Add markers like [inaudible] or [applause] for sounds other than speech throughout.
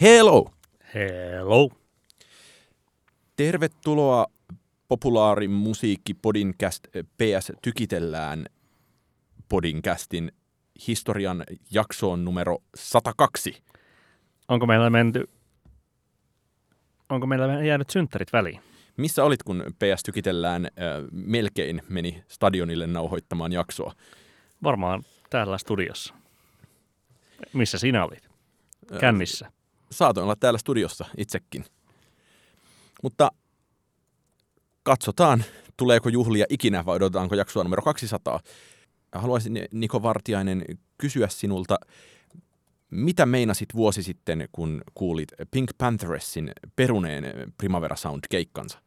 Hello! Hello. Tervetuloa populaarin musiikki podcast PS Tykitellään podcastin historian jaksoon numero 102. Onko meillä menty... Onko meillä jäänyt synttärit väliin? Missä olit, kun PS Tykitellään äh, melkein meni stadionille nauhoittamaan jaksoa? Varmaan täällä studiossa. Missä sinä olit? Kännissä. Saatoin olla täällä studiossa itsekin. Mutta katsotaan, tuleeko juhlia ikinä vai odotetaanko jaksoa numero 200. Haluaisin Niko Vartiainen kysyä sinulta, mitä meinasit vuosi sitten, kun kuulit Pink Pantheressin peruneen Primavera Sound-keikkansa?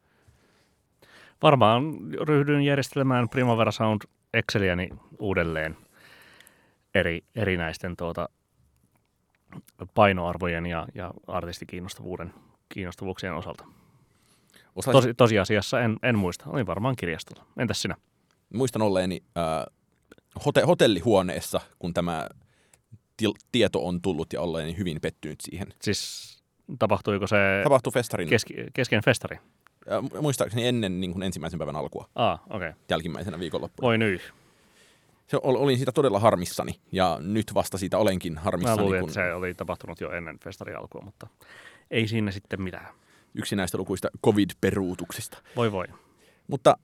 Varmaan ryhdyin järjestelemään Primavera Sound Exceliäni uudelleen eri, erinäisten tuota, painoarvojen ja, ja artistikiinnostavuuden kiinnostavuuksien osalta. Osaisit, Tosi, tosiasiassa en, en muista. Olin varmaan kirjastolla. Entäs sinä? Muistan olleeni äh, hote, hotellihuoneessa, kun tämä til, tieto on tullut ja olleeni hyvin pettynyt siihen. Siis tapahtuiko se Tapahtui festarin, Kes... keski, kesken festari? äh, muistaakseni ennen niin kuin ensimmäisen päivän alkua, Ah, okei. Okay. jälkimmäisenä viikonloppuna. Voi nyt. Se, ol- olin siitä todella harmissani ja nyt vasta siitä olenkin Mä harmissani, luulin, kun että se oli tapahtunut jo ennen festarin alkua, mutta ei siinä sitten mitään. yksi näistä lukuista covid-peruutuksista. Voi voi. Mutta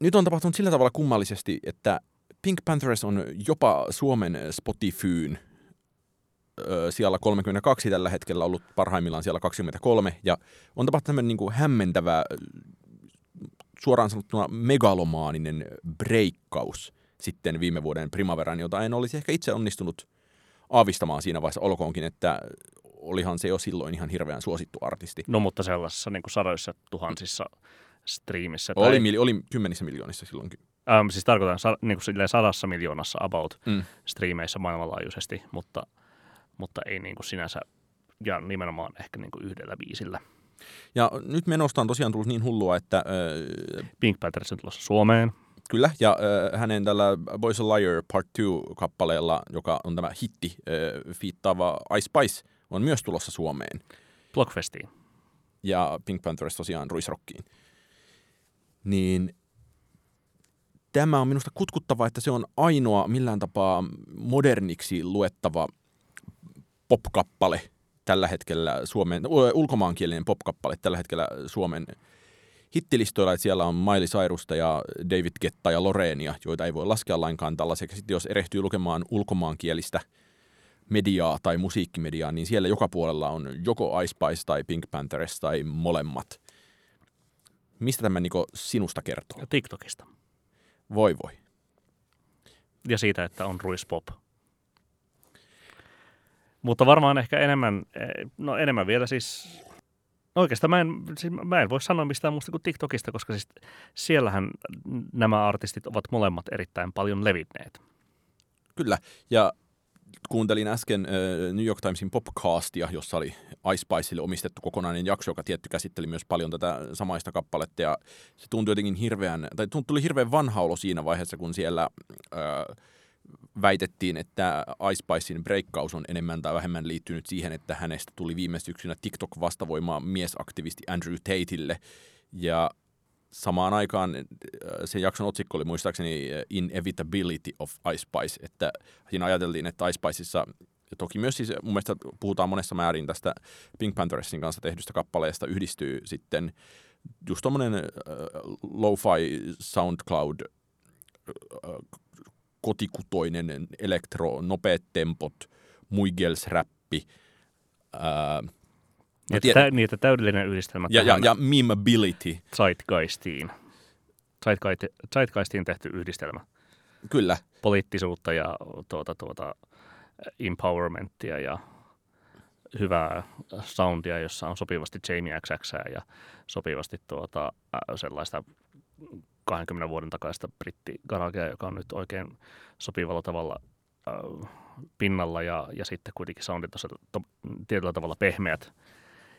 nyt on tapahtunut sillä tavalla kummallisesti, että Pink Panthers on jopa Suomen Spotifyn siellä 32 tällä hetkellä ollut parhaimmillaan siellä 23, ja on tapahtunut tämmöinen niin kuin hämmentävä, suoraan sanottuna megalomaaninen breikkaus sitten viime vuoden primaveran, jota en olisi ehkä itse onnistunut aavistamaan siinä vaiheessa, olkoonkin, että olihan se jo silloin ihan hirveän suosittu artisti. No mutta sellaisessa niin kuin sadoissa tuhansissa striimissä. Oli, mili- oli kymmenissä miljoonissa silloinkin. ähm, siis tarkoitan sa, niin kuin sadassa miljoonassa about Mm. striimeissä maailmanlaajuisesti, mutta, mutta ei niin kuin sinänsä, ja nimenomaan ehkä niin kuin yhdellä biisillä. Ja nyt menosta on tosiaan tullut niin hullua, että äh, Pink Panthers on tulossa Suomeen. Kyllä, ja äh, hänen tällä Boys a Liar Part 2-kappaleella, joka on tämä hitti, äh, fiittaava Ice Spice, on myös tulossa Suomeen. Blockfestiin. Ja Pink Panthers tosiaan Ruisrockiin. Niin tämä on minusta kutkuttava, että se on ainoa millään tapaa moderniksi luettava popkappale tällä hetkellä Suomen, ulkomaankielinen popkappale tällä hetkellä Suomen hittilistoilla, että siellä on Miley Cyrusta ja David Getta ja Loreenia, joita ei voi laskea lainkaan tällaiseksi. Sitten jos erehtyy lukemaan ulkomaankielistä mediaa tai musiikkimediaa, niin siellä joka puolella on joko Ice Spice tai Pink Panthers tai molemmat. Mistä tämä Niko sinusta kertoo? Ja TikTokista. Voi voi. Ja siitä, että on ruispop. Mutta varmaan ehkä enemmän, eh, no enemmän vielä siis, oikeastaan mä en, siis mä en voi sanoa mistään muusta kuin TikTokista, koska siis siellähän nämä artistit ovat molemmat erittäin paljon levinneet. Kyllä, ja kuuntelin äsken äh, New York Timesin popcastia, jossa oli Ice Spicelle omistettu kokonainen jakso, joka tietty käsitteli myös paljon tätä samaista kappaletta, ja se tuntui jotenkin hirveän, tai tunt- tuli hirveän vanha olo siinä vaiheessa, kun siellä äh, väitettiin, että Ice Spicein breikkaus on enemmän tai vähemmän liittynyt siihen, että hänestä tuli viime syksynä TikTok-vastavoima miesaktivisti Andrew Tateille, ja samaan aikaan äh, sen jakson otsikko oli muistaakseni äh, Inevitability of Ice Spice, että siinä ajateltiin, että Ice Spiceissa, ja toki myös siis mun mielestä puhutaan monessa määrin tästä Pink Panthersin kanssa tehdystä kappaleesta, yhdistyy sitten just tommonen äh, lo-fi SoundCloud äh, kotikutoinen elektro, nopeat tempot, muigelsräppi, äh, Niitä, tä, niitä täydellinen yhdistelmä ja, ja, ja memeability, zeitgeistiin. Zeitgeist- Zeitgeistiin tehty yhdistelmä. kyllä. Poliittisuutta ja tuota, tuota, empowermenttia ja hyvää soundia, jossa on sopivasti Jamie XX ja sopivasti tuota, sellaista 20 vuoden takaista brittigaragea, joka on nyt oikein sopivalla tavalla äh, pinnalla ja, ja sitten kuitenkin soundit on to, tietyllä tavalla pehmeät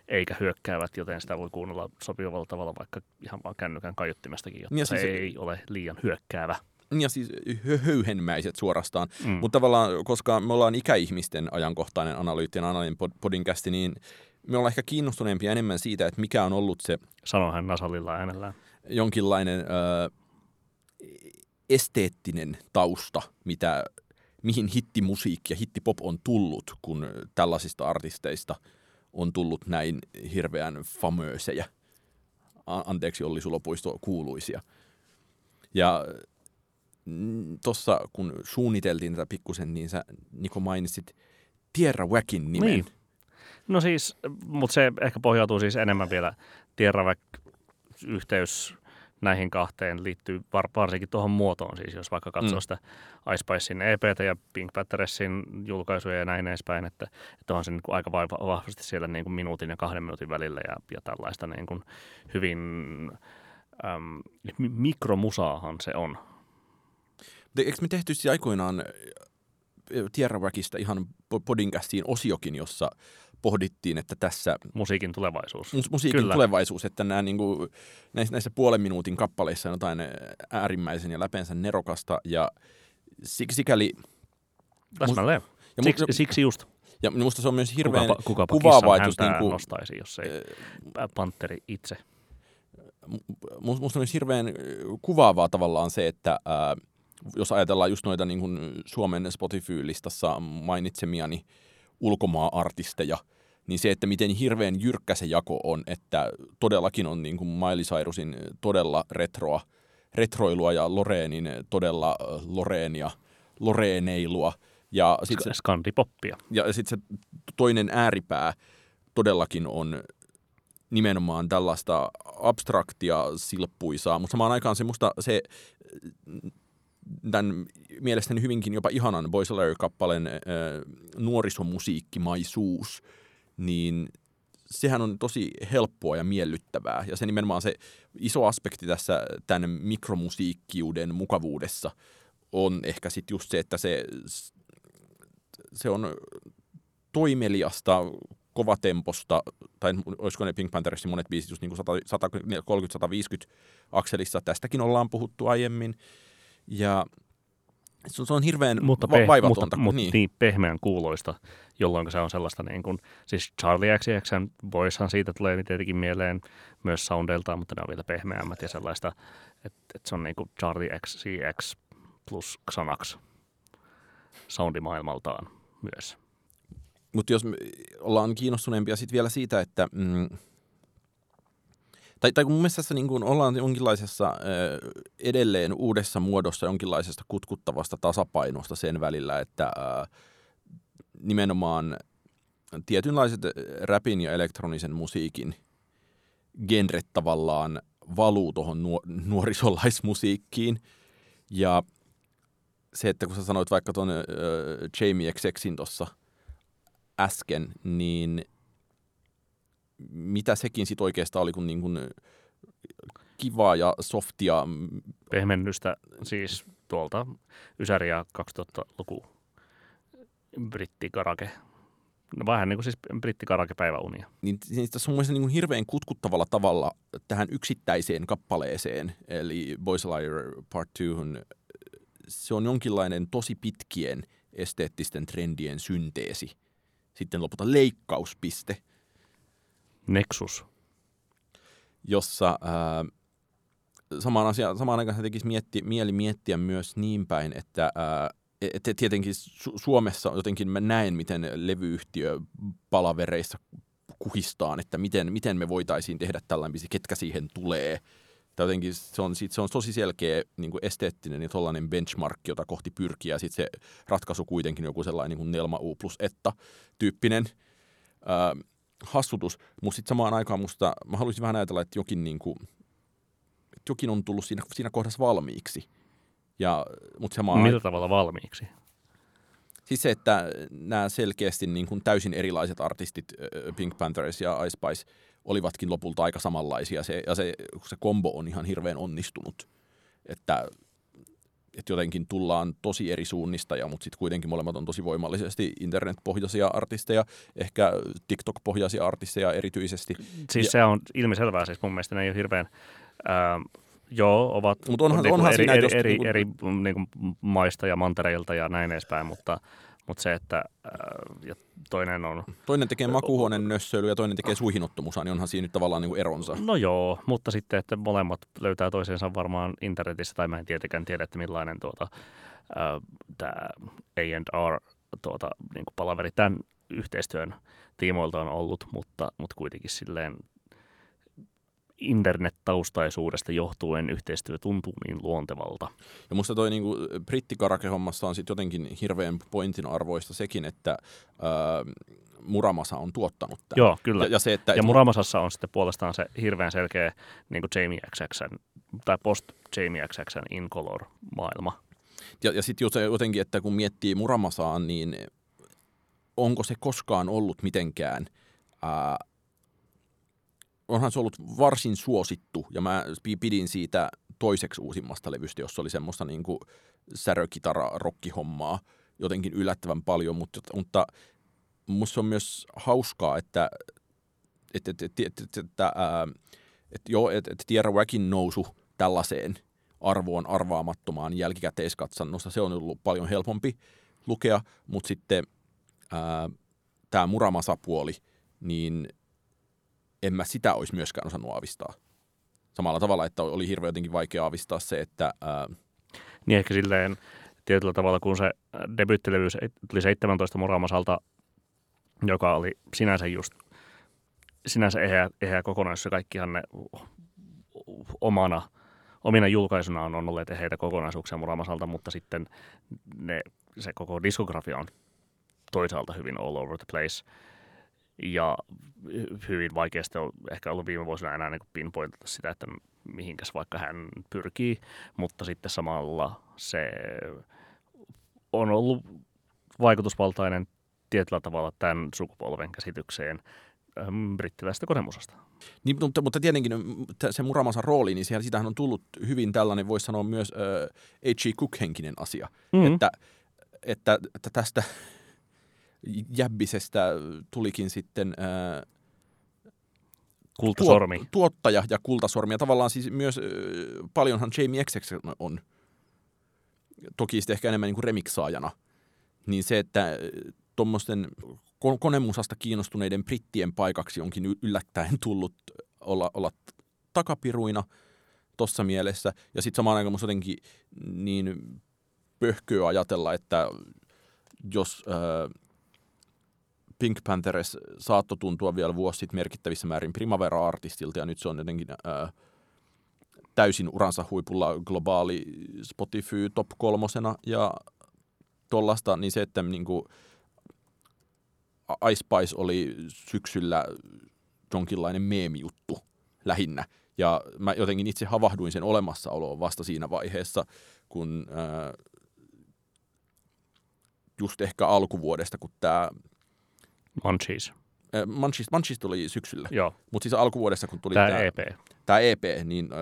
eikä hyökkäävät, joten sitä voi kuunnella sopivalla tavalla vaikka ihan vaan kännykän kaiuttimestakin, jotta ja se siis- ei ole liian hyökkäävä. Ja siis hö- höyhenmäiset suorastaan. Mm. Mutta tavallaan, koska me ollaan ikäihmisten ajankohtainen analyyttinen analyyttinen pod- podcasti, niin me ollaan ehkä kiinnostuneempia enemmän siitä, että mikä on ollut se Sanoi hän nasalilla äänellään. Jonkinlainen ö, esteettinen tausta, mitä, mihin hittimusiikki ja hittipop on tullut, kun tällaisista artisteista on tullut näin hirveän famöösejä. Anteeksi Olli Sulopuisto kuuluisia. Ja tuossa kun suunniteltiin tätä pikkusen, niin sä Niko mainitsit Tierra Wackin nimen. Niin. No siis, mutta se ehkä pohjautuu siis enemmän vielä Tierravec-yhteys näihin kahteen liittyy var, varsinkin tuohon muotoon. Siis jos vaikka katsoo Mm. sitä Ice Spicein EPtä ja Pink Panthersin julkaisuja ja näin edespäin, että, että on se niin kuin aika vahvasti siellä niin kuin minuutin ja kahden minuutin välillä ja, ja tällaista niin kuin hyvin äm, mi- mikromusaahan se on. Eikö me tehty siis aikoinaan Tierra Wackista ihan po- podcastiin osiokin, jossa pohdittiin, että tässä Musiikin tulevaisuus. mus- musiikin Kyllä. tulevaisuus, että nämä, niin kuin, näissä, näissä puolen minuutin kappaleissa on jotain äärimmäisen ja läpensä nerokasta ja sik, sikäli, Täsmälleen. ja, Siksi, mu- siksi just. ja minusta se on myös hirveän kukapa kuvaava, kissan että jos niin kuin, nostaisi, jos ei Panteri itse. musta on myös hirveän kuvaavaa tavallaan se, että ää, jos ajatellaan just noita niin kuin Suomen Spotify-listassa mainitsemiani ulkomaa-artisteja, niin se, että miten hirveän jyrkkä se jako on, että todellakin on niin kuin Miley Cyrusin todella retroa, retroilua ja Loreenin todella ö, Loreenia, Loreeneilua. Ja sitten se, Skandipoppia. ja sit se toinen ääripää todellakin on nimenomaan tällaista abstraktia silppuisaa, mutta samaan aikaan se musta se tämän mielestäni hyvinkin jopa ihanan Boys kappaleen äh, nuorisomusiikkimaisuus, niin sehän on tosi helppoa ja miellyttävää. Ja se nimenomaan se iso aspekti tässä tämän mikromusiikkiuden mukavuudessa on ehkä sitten just se, että se, se on toimeliasta, kovatemposta, tai olisiko ne Pink Pantherissin monet biisit just niin kuin 130-150 akselissa, tästäkin ollaan puhuttu aiemmin. Ja se on, se on hirveän Mutta, peh, vaivatonta. mutta, mutta niin. niin pehmeän kuuloista, jolloin se on sellaista niin kuin, siis Charlie XCX, Boyshan siitä tulee tietenkin mieleen myös soundeiltaan, mutta ne on vielä pehmeämmät ja sellaista, että, että se on niin kuin Charlie XCX plus Xanax soundimaailmaltaan myös. Mutta jos ollaan kiinnostuneempia sit vielä siitä, että... Mm, tai, tai kun mun mielestä tässä niin kun ollaan jonkinlaisessa äh, edelleen uudessa muodossa jonkinlaisesta kutkuttavasta tasapainosta sen välillä, että äh, nimenomaan tietynlaiset räpin ja elektronisen musiikin genret tavallaan valuu tuohon nuor- nuorisolaismusiikkiin. Ja se, että kun sä sanoit vaikka tuon äh, Jamie XXin tuossa äsken, niin mitä sekin sitten oikeastaan oli, kun niin kuin kivaa ja softia. Pehmennystä siis tuolta Ysäri ja 2000-luku brittikarake. No vähän niin kuin siis brittikarake päiväunia. Niin, niin tässä on mielestäni niin kuin hirveän kutkuttavalla tavalla tähän yksittäiseen kappaleeseen, eli Boys Liar Part 2, se on jonkinlainen tosi pitkien esteettisten trendien synteesi. Sitten lopulta leikkauspiste, Nexus. jossa ää, samaan, asia, samaan aikaan se tekisi mietti, mieli miettiä myös niin päin, että ää, et tietenkin Su- Suomessa jotenkin mä näen, miten levyyhtiö palavereissa kuhistaan, että miten, miten me voitaisiin tehdä tällainen ketkä siihen tulee. Tai jotenkin se on, sit se on tosi selkeä niin kuin esteettinen ja tollainen benchmark, jota kohti pyrkiä. Sitten se ratkaisu kuitenkin joku sellainen niin kuin Nelma U plus etta tyyppinen ää, hassutus. Mutta sitten samaan aikaan musta, mä haluaisin vähän ajatella, että jokin, niin kuin, että jokin on tullut siinä, siinä kohdassa valmiiksi. Ja, mutta samaan Millä tavalla valmiiksi? Siis se, että nämä selkeästi niin kuin täysin erilaiset artistit, Pink Panthers ja Ice Spice, olivatkin lopulta aika samanlaisia. Se, ja se, se kombo on ihan hirveän onnistunut. Että, että jotenkin tullaan tosi eri suunnista, ja, mutta sitten kuitenkin molemmat on tosi voimallisesti internetpohjaisia artisteja, ehkä TikTok-pohjaisia artisteja erityisesti. Siis Ja- se on ilmiselvää, siis mun mielestä ne ei ole hirveän ää, Joo, ovat Mut onhan- niin onhan eri, siinä, eri, jos eri, niinku- eri niin kuin maista ja mantereilta ja näin edespäin, mutta, mutta se, että äh, ja toinen on, Toinen tekee makuuhuoneen nössöilyä ja toinen tekee suihinottomusaa, niin onhan siinä nyt tavallaan niin kuin eronsa. no joo, mutta sitten, että molemmat löytää toisensa varmaan internetissä, tai mä en tietenkään tiedä, että millainen tuota, äh, tämä A&R tuota, niin kuin palaveri tämän yhteistyön tiimoilta on ollut, mutta, mutta kuitenkin silleen internet-taustaisuudesta johtuen yhteistyö tuntuu niin luontevalta. Ja musta toi niinku brittikarakehommassa on sitten jotenkin hirveän pointin arvoista sekin, että ää, Muramasa on tuottanut tämän. Joo, kyllä. Ja, ja se, että Ja Muramasassa on sitten puolestaan se hirveän selkeä niin kuin Jamie XXn, tai post Jamie XXn in color maailma. ja, ja sitten jotenkin, että kun miettii Muramasaan, niin onko se koskaan ollut mitenkään ää, onhan se ollut varsin suosittu, ja mä pi- pidin siitä toiseksi uusimmasta levystä, jossa oli semmoista niin kuin särökitara rokkihommaa jotenkin yllättävän paljon, mutta, mutta musta on myös hauskaa, että että, että, että, että, että, ää, että joo, että, että Tierra Wackin nousu tällaiseen arvoon arvaamattomaan jälkikäteiskatsannosta, se on ollut paljon helpompi lukea, mutta sitten tämä Muramasa-puoli, niin en mä sitä olisi myöskään osannut aavistaa. Samalla tavalla, että oli hirveän jotenkin vaikea aavistaa se, että ää, Niin ehkä silleen tietyllä tavalla, kun se debyttilevy tuli 17 Muramasalta, joka oli sinänsä just sinänsä eheä, eheä kokonaisuus kaikkihan ne omana, omina julkaisuna on olleet eheitä kokonaisuuksia Muramasalta, mutta sitten ne, se koko diskografia on toisaalta hyvin all over the place. Ja hy- hyvin vaikeasti on ehkä ollut viime vuosina enää niin pinpointata sitä, että mihinkäs vaikka hän pyrkii, mutta sitten samalla se on ollut vaikutusvaltainen tietyllä tavalla tämän sukupolven käsitykseen äm, brittiläisestä konemusasta. Niin, mutta, mutta tietenkin mm, se Muramasan rooli, niin siellä, sitähän on tullut hyvin tällainen, voisi sanoa myös äh, H.G. Cook-henkinen asia. Mm. Että, että, että tästä jäbbisestä tulikin sitten äh, Kultasormi. tuottaja ja kultasormi. Ja tavallaan siis myös äh, paljonhan Jamie XX on, toki sitten ehkä enemmän niin kuin remiksaajana. Niin se, että tuommoisten konemusasta kiinnostuneiden brittien paikaksi onkin yllättäen tullut olla, olla takapiruina tuossa mielessä. Ja sitten samaan aikaan jotenkin niin pöhköä ajatella, että jos äh, Pink Panthers saattoi tuntua vielä vuosi sitten merkittävissä määrin Primavera-artistilta, ja nyt se on jotenkin äh, täysin uransa huipulla globaali Spotify top kolmosena, ja tollasta, niin se, että niin kuin, Ice Spice oli syksyllä jonkinlainen meemijuttu lähinnä. Ja mä jotenkin itse havahduin sen olemassaoloon vasta siinä vaiheessa, kun äh, just ehkä alkuvuodesta, kun tämä Munchies. äh, Munchies, Munchies tuli syksyllä, Joo, mutta siis alkuvuodesta, kun tuli tämä tämä EP. tämä EP, niin äh,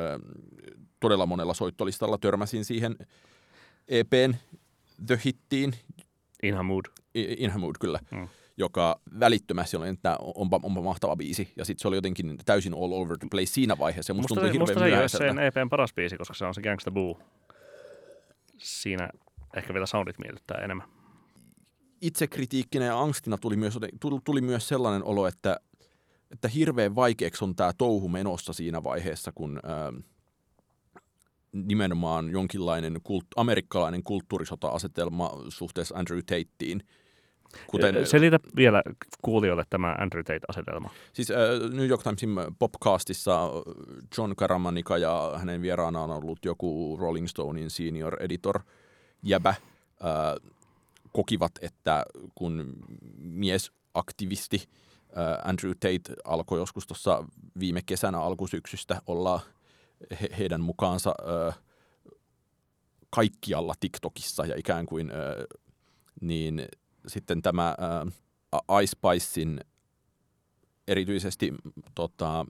todella monella soittolistalla törmäsin siihen EPn The Hittiin, Inha Mood. I- In Her Mood kyllä, Mm. joka välittömästi oli, että onpa, onpa mahtava biisi. Ja sitten se oli jotenkin täysin all over the place siinä vaiheessa. Ja musta, Musta, tuntui se, musta se ei ole sen EPn paras biisi, koska se on se Gangsta Boo. Siinä ehkä vielä soundit miellyttää enemmän. Itsekritiikkinä ja angstina tuli myös, tuli, myös sellainen olo, että, että hirveän vaikeaksi on tämä touhu menossa siinä vaiheessa, kun ähm, nimenomaan jonkinlainen kult, amerikkalainen kulttuurisota-asetelma suhteessa Andrew Tateen. Kuten, Selitä vielä kuulijoille tämä Andrew Tate-asetelma. Siis äh, New York Timesin popcastissa äh, John Karamanika ja hänen vieraanaan on ollut joku Rolling Stonein senior editor jäbä, äh, kokivat, että kun miesaktivisti äh, Andrew Tate alkoi joskus tuossa viime kesänä alkusyksystä olla he, heidän mukaansa äh, kaikkialla TikTokissa ja ikään kuin, äh, niin sitten tämä äh, Ice Spicein erityisesti tota,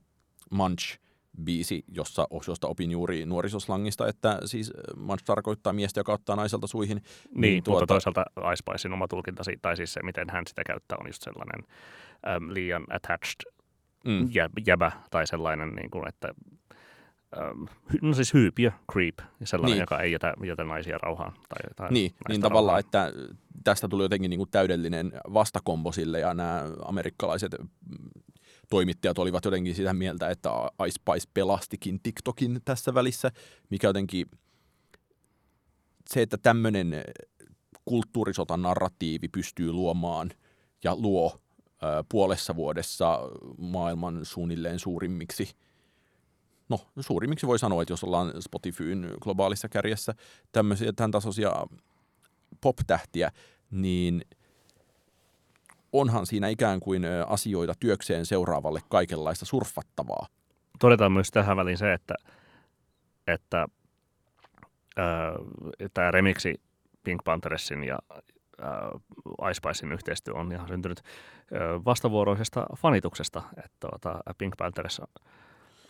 Munch-biisi, jossa, josta opin juuri nuorisoslangista, että siis Munch tarkoittaa miestä, joka ottaa naiselta suihin. Niin, niin tuota... mutta toisaalta Spicein oma tulkinta, siitä, tai siis se, miten hän sitä käyttää, on just sellainen äm, liian attached mm. jä, jäbä, tai sellainen, niin kuin, että hy- no siis hyypiö, creep, sellainen, Niin. joka ei jätä, jätä naisia rauhaan. Tai, tai Niin, niin tavallaan, että tästä tuli jotenkin niin kuin täydellinen vastakombo sille ja nämä amerikkalaiset toimittajat olivat jotenkin sitä mieltä, että Ice Spice pelastikin TikTokin tässä välissä, mikä jotenkin se, että tämmöinen kulttuurisotan narratiivi pystyy luomaan ja luo ö, puolessa vuodessa maailman suunnilleen suurimmiksi. No suurimmiksi voi sanoa, että jos ollaan Spotifyn globaalissa kärjessä tämmöisiä tämän tasoisia pop-tähtiä, niin onhan siinä ikään kuin asioita työkseen seuraavalle kaikenlaista surffattavaa. Todetaan myös tähän väliin se, että, että tämä remiksi Pink Pantheressin ja äh, Ice Spicein yhteistyö on ihan syntynyt äh, vastavuoroisesta fanituksesta. Että tuota, Pink Panthers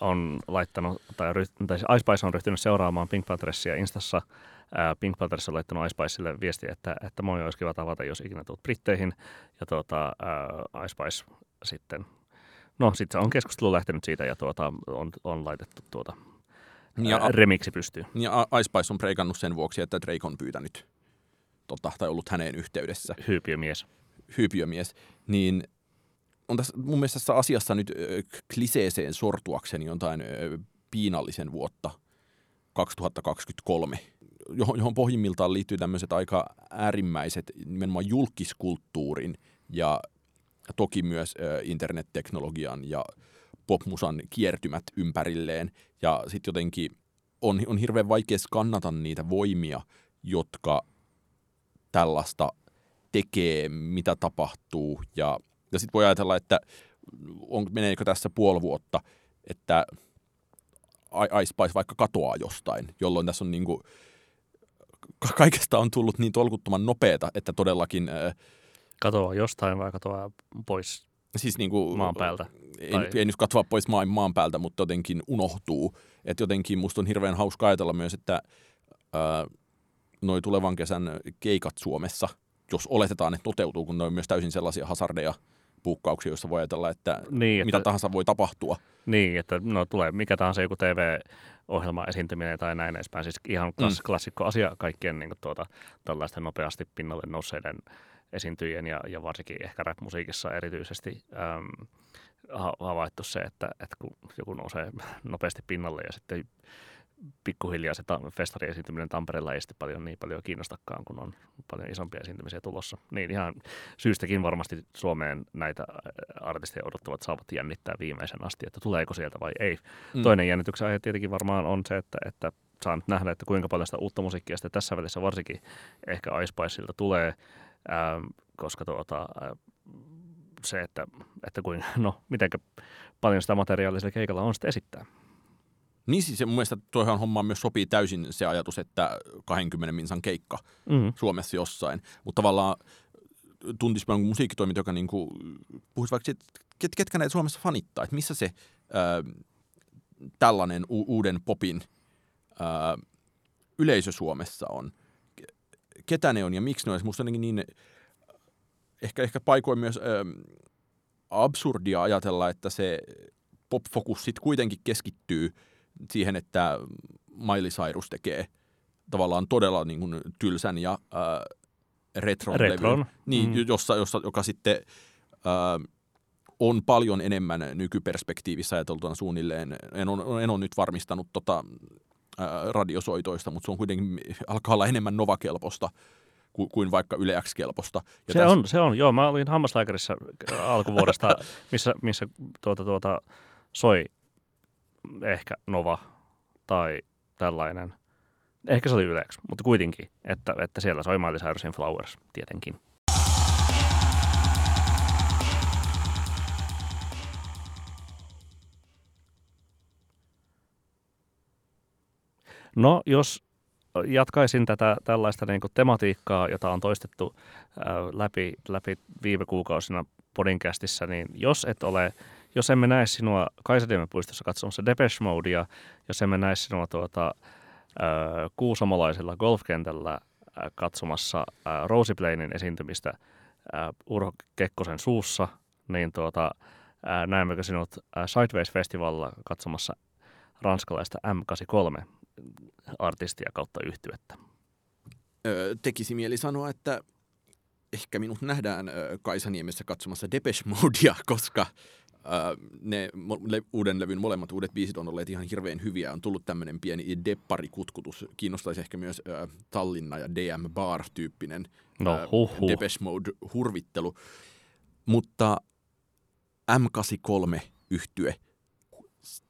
on laittanut, tai, ryht, tai siis Ice Spice on ryhtynyt seuraamaan Pink Pantheressia Instassa. Pink Panthers on laittanut Ice Spicelle viestiä, että, että moi, olisi kiva tavata, jos ikinä tulet Britteihin. Ja tuota, äh, Ice Spice sitten, no sitten on keskustelu lähtenyt siitä ja tuota, on, on laitettu tuota, Ja, äh, remiksi pystyy. ja Ice Spice on preikannut sen vuoksi, että Drake on pyytänyt tota, tai ollut häneen yhteydessä. Hyypiömies. hyypiömies, niin on tässä mun mielestä tässä asiassa nyt kliseeseen sortuakseni jotain piinallisen vuotta 2023, johon, johon pohjimmiltaan liittyy tämmöiset aika äärimmäiset nimenomaan julkiskulttuurin ja toki myös internetteknologian ja popmusan kiertymät ympärilleen. Ja sitten jotenkin on, on hirveän vaikea skannata niitä voimia, jotka tällaista tekee, mitä tapahtuu. Ja, ja sitten voi ajatella, että on, meneekö tässä puoli vuotta, että Ice Spice vaikka katoaa jostain, jolloin tässä on niinku, ka- kaikesta on tullut niin tolkuttoman nopeeta, että todellakin Katoaa jostain vai katoaa pois siis niinku, maan päältä. ei, Tai- ei nyt katoa pois maan, maan päältä, mutta jotenkin unohtuu. Että jotenkin musta on hirveän hauska ajatella myös, että ää, noi tulevan kesän keikat Suomessa, jos oletetaan, että toteutuu, kun ne on myös täysin sellaisia hazardeja, puukkauksia, joissa voi ajatella, että Niin, mitä että, tahansa voi tapahtua. niin, että no, tulee mikä tahansa joku TV-ohjelma esiintyminen tai näin edespäin. Siis ihan klass, Mm. klassikko asia kaikkien niin kuin, tuota, tällaisten nopeasti pinnalle nousseiden esiintyjien ja, ja varsinkin ehkä rap-musiikissa erityisesti äm, ha- havaittu se, että, että kun joku nousee nopeasti pinnalle ja sitten pikkuhiljaa se ta- festariesiintyminen Tampereella ei sitten paljon niin paljon kiinnostakaan, kun on paljon isompia esiintymisiä tulossa. Niin ihan syystäkin varmasti Suomeen näitä artisteja odottavat saavat jännittää viimeisen asti, että tuleeko sieltä vai ei. Mm. Toinen jännityksen aihe tietenkin varmaan on se, että, että saa nyt nähdä, että kuinka paljon sitä uutta musiikkia sitten tässä välissä varsinkin ehkä Ice Spiceilta tulee, ähm, koska tuota, äh, se, että, että kuinka, no, mitenkä paljon sitä materiaalia sillä keikalla on sitten esittää. Niin siis se mun mielestä tuohon hommaan myös sopii täysin se ajatus, että 20 minsan keikka Mm-hmm. Suomessa jossain. Mutta tavallaan tuntisi paljon musiikkitoimit, joka niinku, puhuisi vaikka siitä, ket, ketkä näitä Suomessa fanittaa, että missä se ää, tällainen u- uuden popin ää, yleisö Suomessa on. Ke- Ketä ne on ja miksi ne on. Musta niin, ehkä, ehkä paikoin myös ää, absurdia ajatella, että se pop-fokus sitten kuitenkin keskittyy siihen, että Miley Cyrus tekee tavallaan todella niin kuin tylsän ja ää, retron, Retron. niin, Mm. jossa, jossa, joka sitten ää, on paljon enemmän nykyperspektiivissä ajateltuna suunnilleen. En ole, en ole nyt varmistanut tota, ää, radiosoitoista, mutta se on kuitenkin, alkaa olla enemmän Nova-kelposta kuin, kuin vaikka Yle X-kelposta. Ja Se on, se on, joo. Mä olin hammaslääkärissä alkuvuodesta, missä, missä tuota, tuota, soi ehkä Nova tai tällainen. Ehkä se oli Ylex, mutta kuitenkin, että, että siellä soi Miley Cyrusin Flowers tietenkin. No, jos jatkaisin tätä tällaista niin kuin tematiikkaa, jota on toistettu ää, läpi, läpi viime kuukausina podcastissa, niin jos et ole, jos emme näe sinua Kaisaniemen puistossa katsomassa Depeche Modea, jos emme näe sinua tuota, ää, kuusamolaisella golfkentällä ää, katsomassa ää, Rosie Plainin esiintymistä ää, Urho Kekkosen suussa, niin tuota, ää, näemmekö sinut ää, Sideways-festivaalilla katsomassa ranskalaista M83 artistia kautta yhtyettä. Öö, tekisi mieli sanoa, että ehkä minut nähdään Kaisaniemessä katsomassa Depeche Modea, koska ne le- uuden levyn molemmat uudet biisit on olleet ihan hirveän hyviä. On tullut tämmöinen pieni depparikutkutus. Kiinnostaisi ehkä myös öö, Tallinna ja DM Bar-tyyppinen No. Depeche Mode-hurvittelu. Mutta M83 yhtye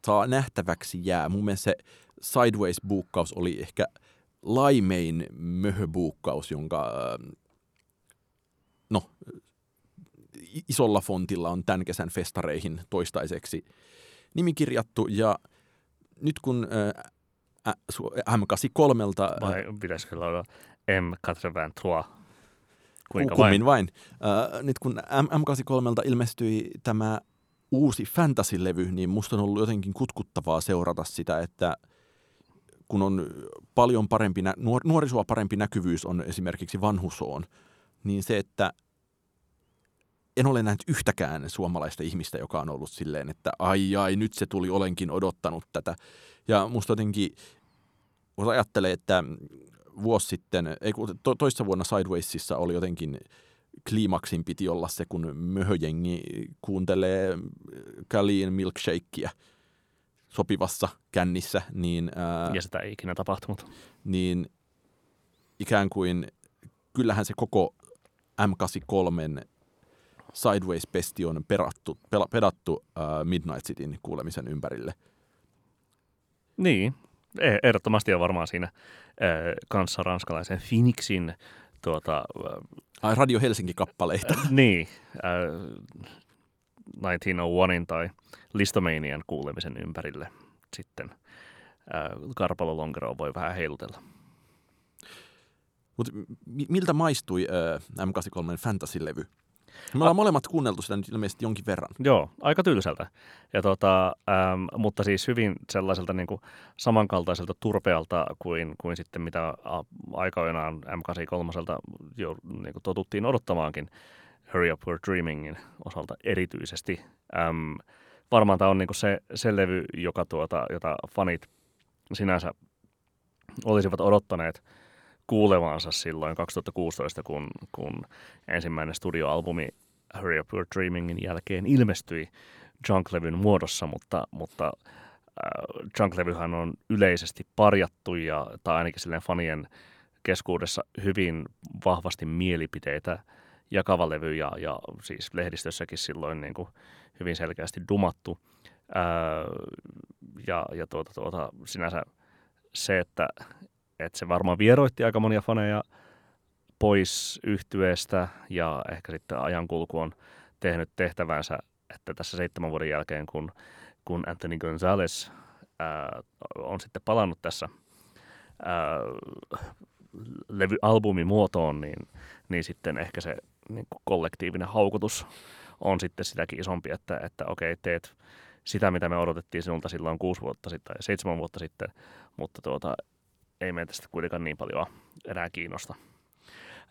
saa nähtäväksi jää. Mun mielestä se Sideways-buukkaus oli ehkä laimein möhöbuukkaus, jonka no, isolla fontilla on tämän kesän festareihin toistaiseksi nimi kirjattu. Ja nyt kun äh, ä, su- M83 Vai pitäisikö olla M83? Kuinka Kummin vain? vain. Äh, nyt kun M- M83 ilmestyi tämä uusi fantasy-levy, niin musta on ollut jotenkin kutkuttavaa seurata sitä, että kun on paljon parempi, nuor- nuorisoa parempi näkyvyys on esimerkiksi vanhusoon, niin se, että en ole nähnyt yhtäkään suomalaista ihmistä, joka on ollut silleen, että ai ai, nyt se tuli, olenkin odottanut tätä. Ja musta jotenkin, jos ajattelee, että vuosi sitten, ei kun to, toissa vuonna Sidewaysissa oli jotenkin kliimaksin piti olla se, kun möhöjengi kuuntelee Kalin milkshakea sopivassa kännissä, niin, ää, Ja sitä ei ikinä tapahtunut. niin ikään kuin kyllähän se koko M83 Sideways-pesti on perattu, pela, pedattu ää, Midnight Cityn kuulemisen ympärille. Niin, e- ehdottomasti on varmaan siinä ö, kanssa ranskalaisen Phoenixin tuota, Ai Radio Helsinki-kappaleita. [laughs] niin, äh, 1901 tai Listomanian kuulemisen ympärille sitten äh, Karpalo Lonkeroa voi vähän heilutella. Mutta miltä maistui ää, M83 fantasy-levy? Me ollaan molemmat kuunneltu sitä nyt ilmeisesti jonkin verran. Joo, aika tylsältä. Ja tota, ähm, mutta siis hyvin sellaiselta niin kuin samankaltaiselta turpealta kuin, kuin sitten mitä a- aikoinaan M83 jo niin kuin totuttiin odottamaankin Hurry Up We're Dreamingin osalta erityisesti. Ähm, varmaan tämä on niin kuin se, se levy, joka tuota, jota fanit sinänsä olisivat odottaneet kuulevansa silloin 2016, kun, kun ensimmäinen studioalbumi Hurry Up We're Dreamingin jälkeen ilmestyi Junk-levyn muodossa, mutta, mutta äh, Junk-levyhän on yleisesti parjattu ja, tai ainakin silleen fanien keskuudessa hyvin vahvasti mielipiteitä jakava levy ja, ja siis lehdistössäkin silloin niin kuin hyvin selkeästi dumattu. Ää, ja ja tuota, tuota, sinänsä se, että, että se varmaan vieroitti aika monia faneja pois yhtyeestä ja ehkä sitten ajankulku on tehnyt tehtävänsä, että tässä seitsemän vuoden jälkeen, kun, kun Anthony Gonzalez ää, on sitten palannut tässä ää, levy, muotoon, niin, niin sitten ehkä se niin kuin kollektiivinen haukutus on sitten sitäkin isompi, että, että okei, teet sitä, mitä me odotettiin sinulta silloin kuusi vuotta sitten tai seitsemän vuotta sitten, mutta tuota, ei meitä sitten kuitenkaan niin paljon enää kiinnosta.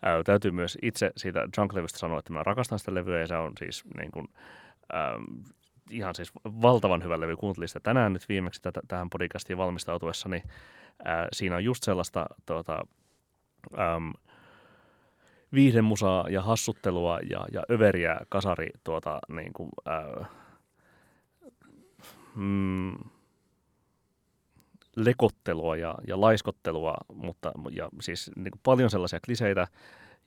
Ää, täytyy myös itse siitä Junk-levystä sanoa, että mä rakastan sitä levyä ja se on siis niin kuin, äm, ihan siis valtavan hyvä levy. Kuuntelin sitä tänään nyt viimeksi tätä, tähän podcastiin valmistautuessani. Ää, siinä on just sellaista tuota, äm, viihdemusaa ja hassuttelua ja, ja överiä kasari tuota, niin kuin, ää, mm, lekottelua ja, ja laiskottelua, mutta ja siis niin paljon sellaisia kliseitä,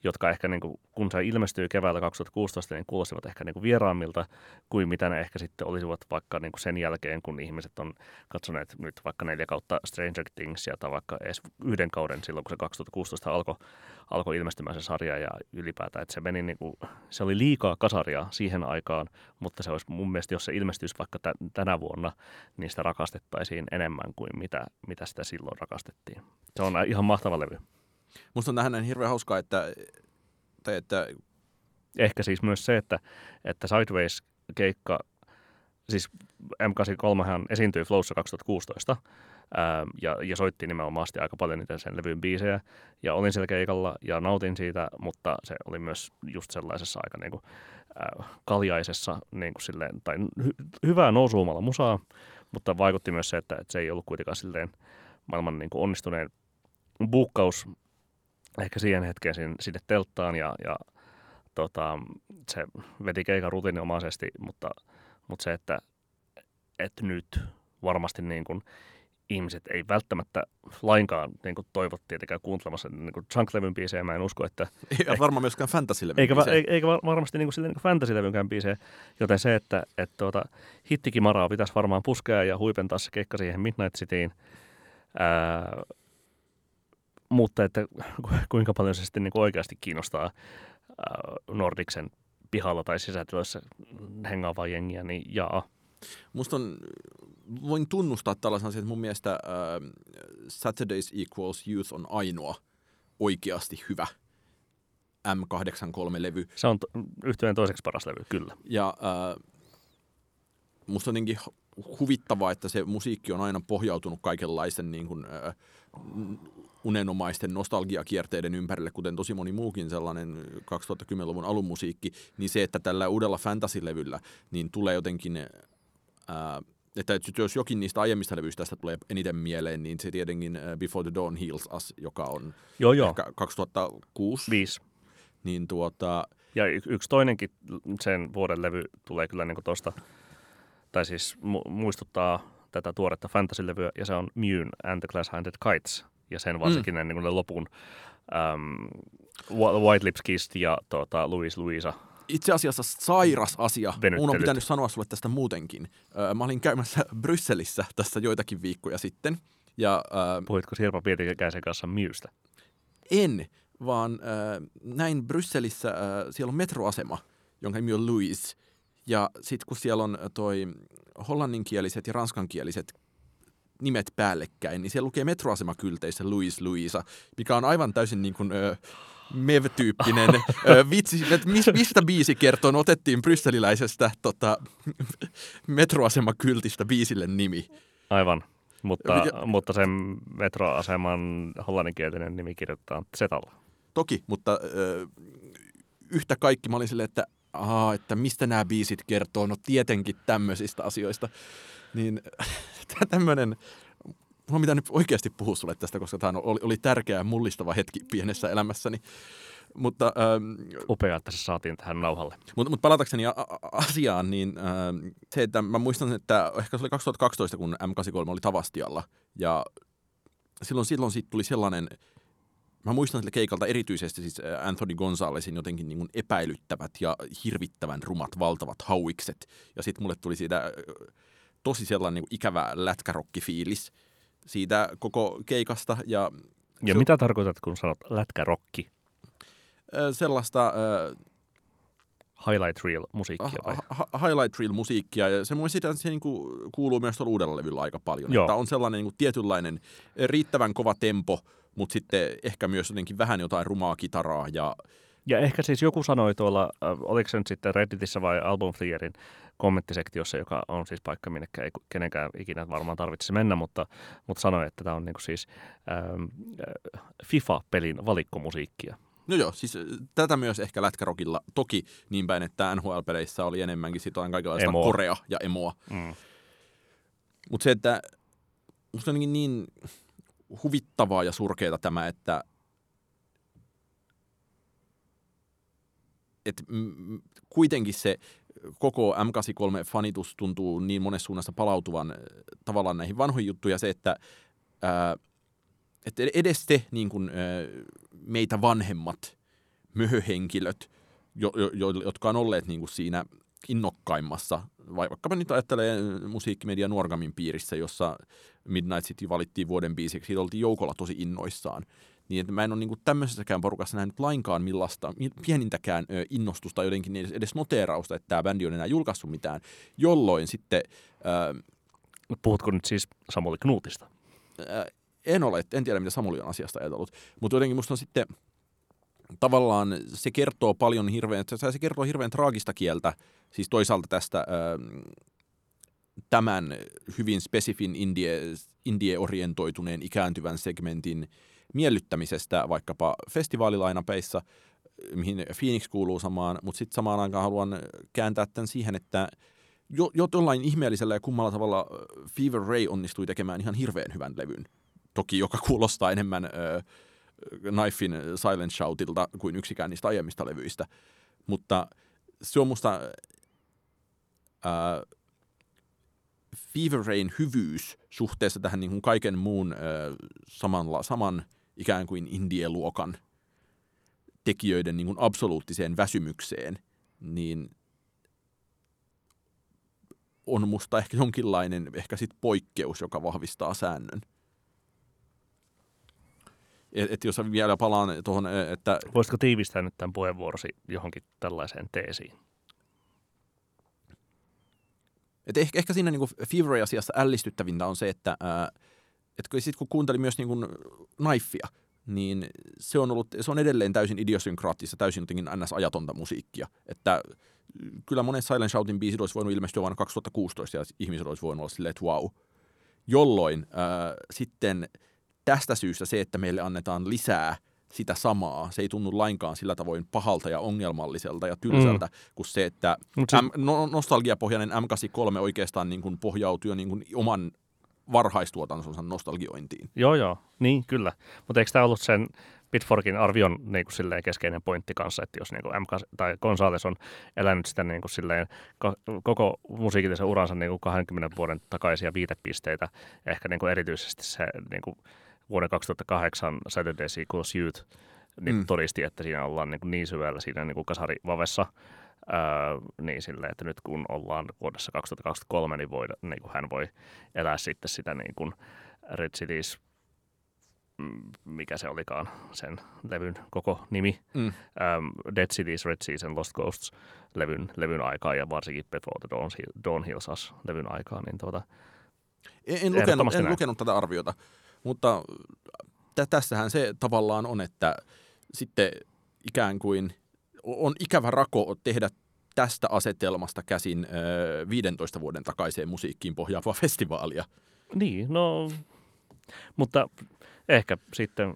jotka ehkä niin kuin, kun se ilmestyy keväällä 2016, niin kuulostivat ehkä niin kuin vieraammilta kuin mitä ne ehkä sitten olisivat vaikka niin kuin sen jälkeen, kun ihmiset on katsoneet nyt vaikka neljä kautta Stranger Thingsia tai vaikka edes yhden kauden silloin, kun se 2016 alkoi alkoi ilmestymään se sarja ja ylipäätään, että se meni niin kuin, se oli liikaa kasaria siihen aikaan, mutta se olisi mun mielestä, jos se ilmestyisi vaikka tä, tänä vuonna, niin sitä rakastettaisiin enemmän kuin mitä, mitä sitä silloin rakastettiin. Se on ihan mahtava levy. Musta on tähän hirveän hauskaa, että, tai että Ehkä siis myös se, että, että Sideways-keikka, siis M83 hän esiintyi Flowssa 2016, ää, ja, ja soitti nimenomaan aika paljon niitä sen levyn biisejä, ja olin siellä keikalla ja nautin siitä, mutta se oli myös just sellaisessa aika niin kuin, ää, kaljaisessa, niin kuin silleen, tai hy, hyvää nousuumalla musaa, mutta vaikutti myös se, että, että se ei ollut kuitenkaan silleen maailman niin kuin onnistuneen buukkaus ehkä siihen hetkeen sinne, sinne telttaan ja, ja tota, se veti keikan rutiininomaisesti, mutta, mutta se, että, että nyt varmasti niin kuin ihmiset ei välttämättä lainkaan niin kuin toivo tietenkään kuuntelemassa niin kuin chunk-levyn biisejä. Mä en usko, että... [laughs] Eikä varmaan myöskään fantasy-levyn eikä, biisejä. eikä varmasti niin kuin, niin kuin fantasy-levynkään biisejä. Joten se, että, että tuota, hittikimaraa pitäisi varmaan puskea ja huipentaa se keikka siihen Midnight Cityin. Ää, mutta että kuinka paljon se sitten niin kuin oikeasti kiinnostaa ää, Nordiksen pihalla tai sisätiloissa hengaavaa jengiä, niin jaa. Musta on, voin tunnustaa tällaisen asian, että mun mielestä äh, Saturdays Equals Youth on ainoa oikeasti hyvä M83-levy. Se on to- yhtyeen toiseksi paras levy, kyllä. Ja äh, musta on jotenkin huvittavaa, että se musiikki on aina pohjautunut kaikenlaisten niin kuin, äh, unenomaisten nostalgiakierteiden ympärille, kuten tosi moni muukin sellainen 2010-luvun alun musiikki, niin se, että tällä uudella fantasy-levyllä niin tulee jotenkin ää, että jos jokin niistä aiemmista levyistä tästä tulee eniten mieleen, niin se tietenkin Before the Dawn Heals Us, joka on joo, joo. ehkä 2006. Viisi. Niin tuota... Ja y- yksi toinenkin sen vuoden levy tulee kyllä niin tuosta, tai siis mu- muistuttaa tätä tuoretta fantasy-levyä, ja se on Mune and the Glass Handed Kites, ja sen varsinkin mm. niin lopun um, White Lips Kissed ja tuota, Louis Louisa itse asiassa sairas asia. Mun on pitänyt sanoa sulle tästä muutenkin. Mä olin käymässä [laughs] Brysselissä tässä joitakin viikkoja sitten. Ja, äh, Puhuitko Sirpa Pietikäisen kanssa Myystä? En, vaan äh, näin Brysselissä, äh, siellä on metroasema, jonka nimi on Louis. Ja sitten kun siellä on toi hollanninkieliset ja ranskankieliset nimet päällekkäin, niin siellä lukee metroasemakylteissä Louis Louisa, mikä on aivan täysin niin kuin, äh, Mev-tyyppinen [laughs] vitsi, että mistä biisi kertoo, no otettiin brysseliläisestä tota, metroasemakyltistä biisille nimi. Aivan, mutta, ja, mutta sen metroaseman hollanninkielinen nimi kirjoitetaan Zetalla. Toki, mutta ö, yhtä kaikki mä olin silleen, että, aha, että mistä nämä biisit kertoo, no tietenkin tämmöisistä asioista. Niin [laughs] tämmöinen Mulla pitää nyt oikeasti puhua sulle tästä, koska tämä oli, oli tärkeä ja mullistava hetki pienessä elämässäni. Mutta, ähm, Upea, että se saatiin tähän nauhalle. Mutta mut palatakseni a- a- asiaan, niin ähm, se, että mä muistan, että ehkä se oli 2012, kun M83 oli Tavastialla. Ja silloin, silloin siitä tuli sellainen, mä muistan sille keikalta erityisesti siis äh, Anthony Gonzalesin jotenkin niin epäilyttävät ja hirvittävän rumat valtavat hauikset. Ja sitten mulle tuli siitä äh, tosi sellainen niin ikävä lätkärokkifiilis siitä koko keikasta. Ja, ja se, mitä tarkoitat, kun sanot lätkärokki? Sellaista... Highlight Reel-musiikkia vai? Ha- highlight Reel-musiikkia, ja se mun sitä se niinku kuuluu myös tuolla uudella levyllä aika paljon. Joo. Että on sellainen niinku tietynlainen riittävän kova tempo, mutta sitten ehkä myös jotenkin vähän jotain rumaa kitaraa ja ja ehkä siis joku sanoi tuolla, äh, oliko se nyt sitten Redditissä vai Album Theorin kommenttisektiossa, joka on siis paikka, minne ei kenenkään ikinä varmaan tarvitsisi mennä, mutta, mutta sanoi, että tämä on niin kuin siis ähm, äh, FIFA-pelin valikkomusiikkia. No joo, siis äh, tätä myös ehkä lätkärokilla. Toki niin päin, että NHL-peleissä oli enemmänkin sitä kaikenlaista emoa. korea ja emoa. Mm. Mutta se, että musta on niin huvittavaa ja surkeita tämä, että et kuitenkin se koko M83-fanitus tuntuu niin monessa suunnassa palautuvan äh, tavallaan näihin vanhoihin juttuja se, että, ää, että edes te niin kuin, ää, meitä vanhemmat möhöhenkilöt, jo, jo, jotka on olleet niin siinä innokkaimmassa, vai vaikkapa nyt ajattelee musiikkimedia Nuorgamin piirissä, jossa Midnight City valittiin vuoden biisiksi, siitä oltiin joukolla tosi innoissaan niin että mä en ole niin kuin tämmöisessäkään porukassa nähnyt lainkaan millaista, pienintäkään innostusta jotenkin edes, edes noteerausta, että tämä bändi on enää julkaissut mitään, jolloin sitten... Ö, Puhutko nyt siis Samuli Knutista? Ö, en ole, en tiedä mitä Samuli on asiasta ajatellut, mutta jotenkin musta on sitten tavallaan se kertoo paljon hirveän, se kertoo hirveän traagista kieltä, siis toisaalta tästä ö, tämän hyvin spesifin indie, indie-orientoituneen ikääntyvän segmentin miellyttämisestä vaikkapa festivaalilainapeissa, mihin Phoenix kuuluu samaan, mutta sitten samaan aikaan haluan kääntää tämän siihen, että jo, jollain ihmeellisellä ja kummalla tavalla Fever Ray onnistui tekemään ihan hirveän hyvän levyn. Toki joka kuulostaa enemmän äh, Knifein Silent Shoutilta kuin yksikään niistä aiemmista levyistä. Mutta se on musta äh, Fever Rain hyvyys suhteessa tähän niin kuin kaiken muun äh, samanla, saman ikään kuin indie-luokan tekijöiden niin kuin absoluuttiseen väsymykseen, niin on musta ehkä jonkinlainen ehkä sit poikkeus, joka vahvistaa säännön. Et, et jos vielä palaan tuohon, että... Voisitko tiivistää nyt tämän puheenvuorosi johonkin tällaiseen teesiin? Et ehkä, ehkä siinä niin Fever-asiassa ällistyttävintä on se, että ää, et kun, sit kun kuuntelin myös niin Knifea, niin se on, ollut, se on edelleen täysin idiosynkraattista, täysin jotenkin ns-ajatonta musiikkia. Että kyllä monet Silent Shoutin biisit olisi voinut ilmestyä vuonna 2016 ja ihmiset olisi voinut olla silleen, että wow. Jolloin ää, sitten tästä syystä se, että meille annetaan lisää sitä samaa. Se ei tunnu lainkaan sillä tavoin pahalta ja ongelmalliselta ja tylsältä mm. kuin se, että se... M- no, nostalgiapohjainen M83 oikeastaan niin kuin pohjautuu niin kuin oman varhaistuotantonsa nostalgiointiin. Joo, joo, niin kyllä. Mutta eikö tämä ollut sen Bitforkin arvion niin kuin silleen keskeinen pointti kanssa, että jos niin kuin MK, tai Gonzales on elänyt sitä niin kuin silleen, koko musiikillisen uransa niin kuin 20 vuoden takaisia viitepisteitä, ehkä niin kuin erityisesti se niin kuin vuoden 2008 Saturday Equals Youth niin mm. todisti, että siinä ollaan niin, kuin niin syvällä siinä niin kuin kasarivavessa, Öö, niin sille, että nyt kun ollaan vuodessa 2023, niin, voi, niin kuin hän voi elää sitten sitä niin kuin Red Cities, mm, mikä se olikaan sen levyn koko nimi, mm. um, Dead Cities, Red Seas and Lost Ghosts levyn, levyn aikaa ja varsinkin Before the Dawn, Dawn Hills Us levyn aikaa. Niin tuota, en, en, lukenut, en lukenut tätä arviota, mutta t- tässähän se tavallaan on, että sitten ikään kuin – on ikävä rako tehdä tästä asetelmasta käsin ö, 15 vuoden takaiseen musiikkiin pohjaavaa [laughs] festivaalia. Niin, no, mutta ehkä sitten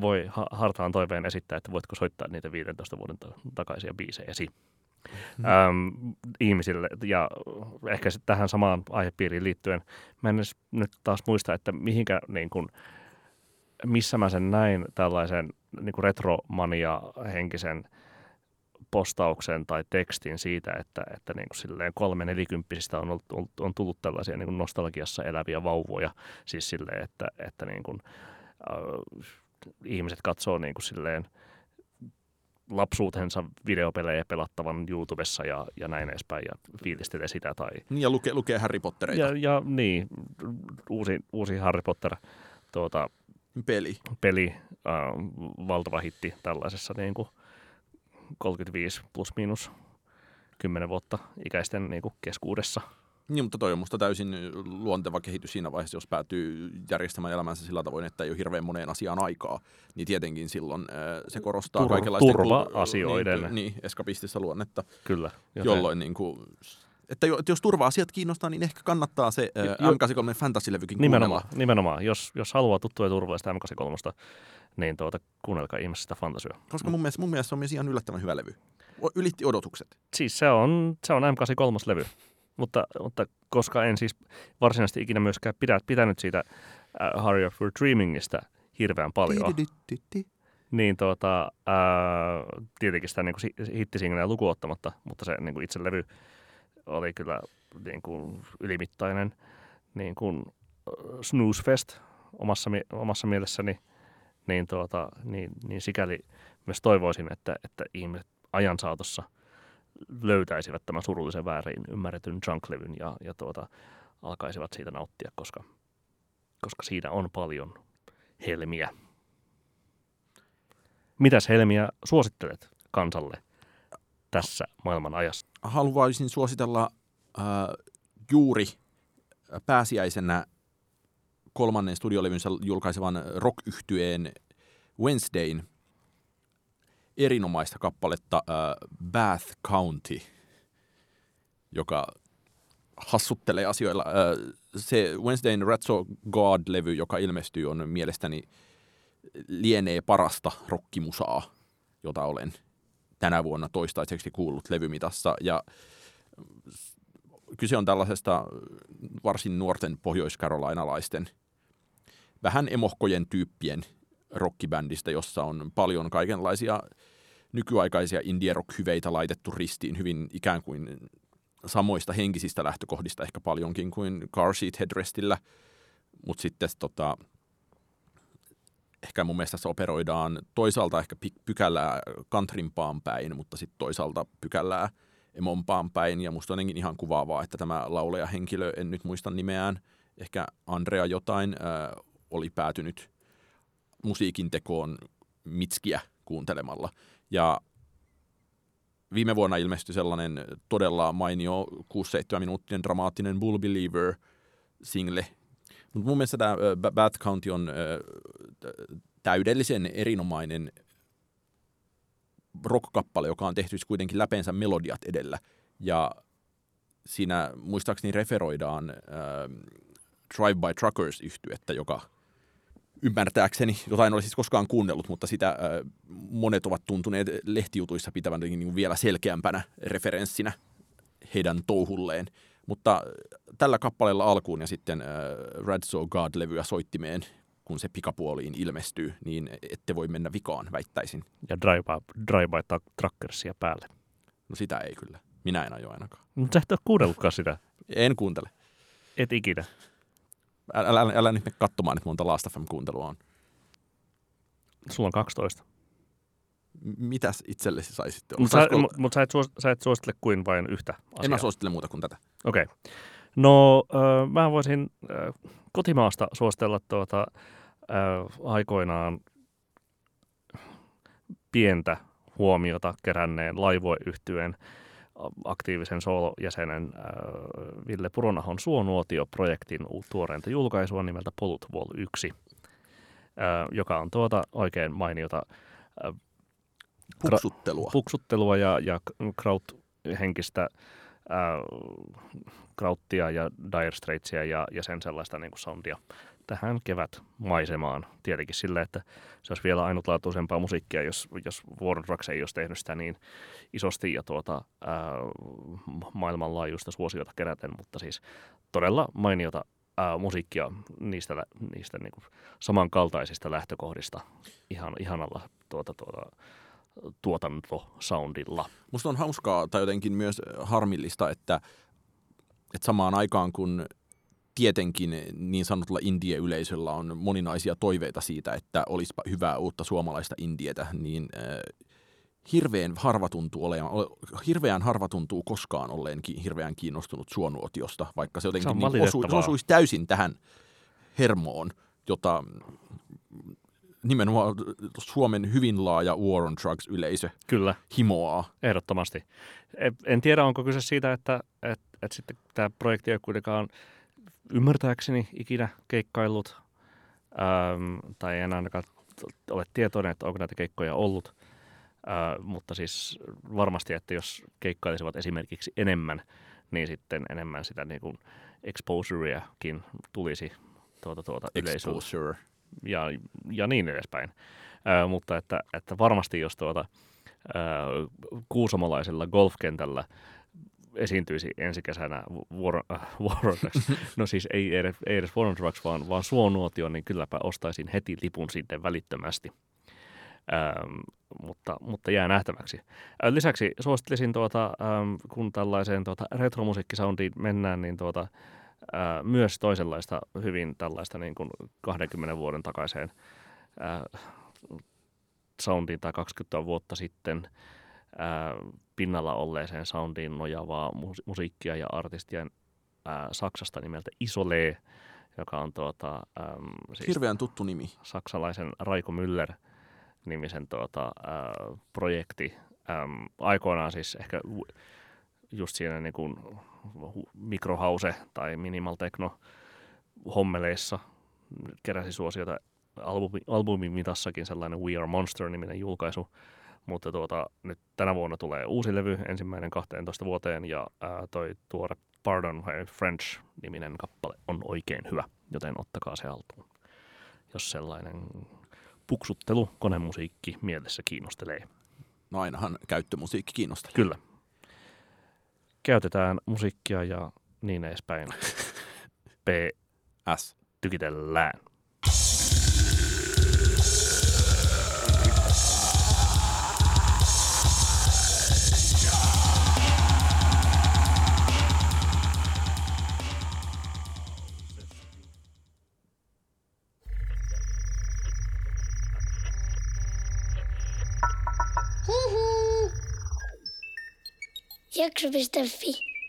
voi hartaan toiveen esittää, että voitko soittaa niitä 15 vuoden takaisia biisejäsi mm. äm, ihmisille. Ja ehkä sitten tähän samaan aihepiiriin liittyen, mä en edes nyt taas muista, että mihinkä niin kun, missä mä sen näin tällaisen niin retromania henkisen – postauksen tai tekstin siitä, että, että niin kuin silleen kolme nelikymppisistä on, ollut, on tullut tällaisia niin kuin nostalgiassa eläviä vauvoja. Siis silleen, että, että niin kuin, äh, ihmiset katsoo niin kuin silleen lapsuutensa videopelejä pelattavan YouTubessa ja, ja näin edespäin ja fiilistelee sitä. Tai... Niin ja lukee, lukee Harry Pottereita. Ja, ja niin, uusi, uusi Harry Potter tuota, peli, peli äh, valtava hitti tällaisessa niin kuin, 35 plus miinus 10 vuotta ikäisten niin kuin keskuudessa. Niin, mutta toi on musta täysin luonteva kehitys siinä vaiheessa, jos päätyy järjestämään elämänsä sillä tavoin, että ei ole hirveän moneen asiaan aikaa, niin tietenkin silloin äh, se korostaa Tur- kaikenlaisten... Turva-asioiden. Niin, niin, eskapistissa luonnetta. Kyllä. Joten... Jolloin niin kuin, että jos turva-asiat kiinnostaa, niin ehkä kannattaa se äh, M83 Fantasy-levykin nimenomaan, kuunnella. Nimenomaan, jos, jos haluaa tuttua ja turvallista M83, niin tuota, kuunnelkaa ihmeessä sitä fantasyä. Koska mun mielestä, mun mielestä se on myös ihan yllättävän hyvä levy. Ylitti odotukset. Siis se on, se on M83-levy, mutta, mutta koska en siis varsinaisesti ikinä myöskään pidä, pitänyt siitä uh, Hurry Up for Dreamingista hirveän paljon, niin tuota, uh, tietenkin sitä niin hittisingleä lukuun ottamatta, mutta se niin kuin itse levy oli kyllä niin kuin ylimittainen niin kuin snooze fest omassa, omassa mielessäni – niin, tuota, niin, niin sikäli myös toivoisin, että, että ihmiset ajan saatossa löytäisivät tämän surullisen väärin ymmärretyn junk-levyn ja, ja tuota, alkaisivat siitä nauttia, koska, koska siinä on paljon helmiä. Mitäs helmiä suosittelet kansalle tässä maailman ajassa? Haluaisin suositella äh, juuri pääsiäisenä kolmannen studiolevynsä julkaisevan rock Wednesdayn erinomaista kappaletta uh, Bath County, joka hassuttelee asioilla. Uh, se Wednesdayn Ratso God-levy, joka ilmestyy, on mielestäni lienee parasta rockimusaa, jota olen tänä vuonna toistaiseksi kuullut levymitassa. Ja kyse on tällaisesta varsin nuorten pohjoiskarolinalaisten vähän emohkojen tyyppien rockibändistä, jossa on paljon kaikenlaisia nykyaikaisia indie rock-hyveitä laitettu ristiin hyvin ikään kuin samoista henkisistä lähtökohdista ehkä paljonkin kuin Car Seat Headrestillä, mutta sitten tota, ehkä mun mielestä se operoidaan toisaalta ehkä pykälää kantrimpaan päin, mutta sitten toisaalta pykälää emompaan päin. Ja musta on ihan kuvaavaa, että tämä laulajahenkilö, en nyt muista nimeään, ehkä Andrea jotain, äh, oli päätynyt musiikin tekoon mitskiä kuuntelemalla. Ja viime vuonna ilmestyi sellainen todella mainio 6-7 minuuttinen dramaattinen Bull Believer single. Mutta mun mielestä tämä Bad County on täydellisen erinomainen rock-kappale, joka on tehty kuitenkin läpeensä melodiat edellä. Ja siinä muistaakseni referoidaan äh, Drive by Truckers yhtyettä, joka ymmärtääkseni, jota en ole siis koskaan kuunnellut, mutta sitä äh, monet ovat tuntuneet lehtijutuissa pitävän niin vielä selkeämpänä referenssinä heidän touhulleen. Mutta tällä kappaleella alkuun ja sitten äh, Red So God-levyä soittimeen, kun se pikapuoliin ilmestyy, niin ette voi mennä vikaan, väittäisin. Ja Drive by, drive by Trackersia päälle. No sitä ei kyllä. Minä en ajo ainakaan. Mutta sä et ole kuunnellutkaan sitä. En kuuntele. Et ikinä. Älä, älä, älä nyt mene katsomaan, että monta Last FM-kuuntelua on. Sulla on 12. Mitäs itsellesi saisit olla? Mutta sä, mut sä, et suos, sä et suosittele kuin vain yhtä asiaa. En mä suosittele muuta kuin tätä. Okei. Okay. No, äh, mä voisin äh, kotimaasta suositella tuota, äh, aikoinaan pientä huomiota keränneen laivoyhtyeen aktiivisen soolojäsenen äh, Ville Puronahon Suonuotio-projektin tuoreinta julkaisua nimeltä Polut Wall 1, äh, joka on tuota oikein mainiota äh, puksuttelua. puksuttelua ja, ja kraut-henkistä äh, krauttia ja Dire Straitsia ja, ja sen sellaista niin kuin soundia tähän kevätmaisemaan. Tietenkin sille, että se olisi vielä ainutlaatuisempaa musiikkia, jos, jos Warren Drugs ei olisi tehnyt sitä niin isosti ja tuota, ää, maailmanlaajuista suosiota keräten, mutta siis todella mainiota ää, musiikkia niistä, niistä niin kuin samankaltaisista lähtökohdista ihan, ihanalla tuota, tuota, tuotantosoundilla. Musta on hauskaa tai jotenkin myös harmillista, että, että samaan aikaan kun tietenkin niin sanotulla indie-yleisöllä on moninaisia toiveita siitä, että olisipa hyvää uutta suomalaista indietä, niin äh, hirveän harva tuntuu olevan, hirveän harva tuntuu koskaan olleen hirveän kiinnostunut suonuotiosta, vaikka se jotenkin se niin osu, osuisi täysin tähän hermoon, jota nimenomaan Suomen hyvin laaja War on Drugs-yleisö Kyllä. himoaa. Ehdottomasti. En tiedä, onko kyse siitä, että, että, että sitten tämä projekti ei kuitenkaan ymmärtääkseni ikinä keikkaillut, ähm, tai en ainakaan ole tietoinen, että onko näitä keikkoja ollut, äh, mutta siis varmasti, että jos keikkailisivat esimerkiksi enemmän, niin sitten enemmän sitä niin kuin exposureakin tulisi tuota, tuota Exposure. Ja, ja niin edespäin. Äh, mutta että, että varmasti jos tuota, äh, kuusomalaisella golfkentällä esiintyisi ensi kesänä War, äh, [laughs] no siis ei edes, ei edes War Drugs, vaan, vaan Suonuotio, niin kylläpä ostaisin heti lipun sitten välittömästi. Ähm, mutta, mutta jää nähtäväksi. Äh, lisäksi suosittelisin, tuota, ähm, kun tällaiseen tuota, retromusiikkisoundiin mennään, niin tuota, äh, myös toisenlaista hyvin tällaista niin kuin 20 vuoden takaiseen äh, soundiin tai 20 vuotta sitten ää, pinnalla olleeseen soundiin nojaavaa musiikkia ja artistia ää, Saksasta nimeltä Isole, joka on tuota, äm, siis Hirveän tuttu nimi. Saksalaisen Raiko Müller nimisen tuota, ää, projekti. Äm, aikoinaan siis ehkä just siinä niin kuin mikrohause tai minimal techno hommeleissa keräsi suosiota albumi, albumin mitassakin sellainen We Are Monster-niminen julkaisu, mutta tuota, nyt tänä vuonna tulee uusi levy, ensimmäinen 12 vuoteen, ja ää, toi tuore Pardon French-niminen kappale on oikein hyvä, joten ottakaa se haltuun, jos sellainen puksuttelu, konemusiikki mielessä kiinnostelee. No ainahan käyttömusiikki kiinnostaa. Kyllä. Käytetään musiikkia ja niin edespäin. [laughs] P. S. Tykitellään. Jakso.fi